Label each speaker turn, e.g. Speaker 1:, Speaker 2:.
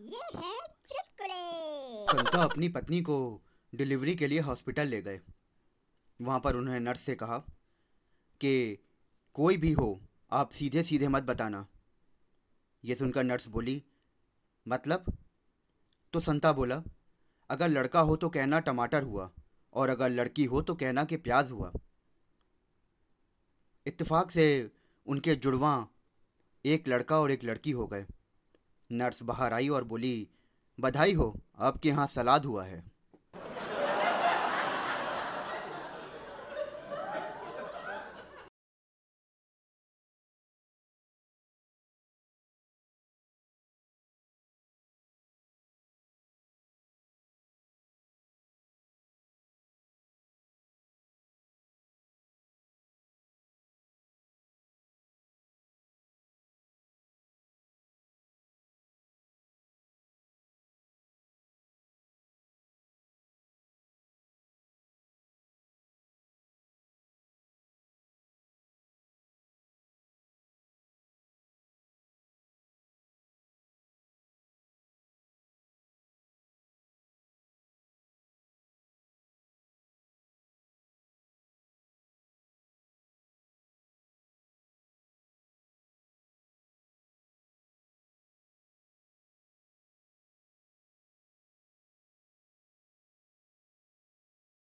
Speaker 1: ये है चुटकुले।
Speaker 2: संता अपनी पत्नी को डिलीवरी के लिए हॉस्पिटल ले गए। वहाँ पर उन्होंने नर्स से कहा कि कोई भी हो, आप सीधे सीधे मत बताना। ये सुनकर नर्स बोली मतलब? तो संता बोला, अगर लड़का हो तो कहना टमाटर हुआ, और अगर लड़की हो तो कहना कि प्याज हुआ। इत्तेफाक से उनके जुड़वा एक लड़का और एक लड़की हो गए। नर्स बाहर आई और बोली बधाई हो आपके यहाँ सलाद हुआ है।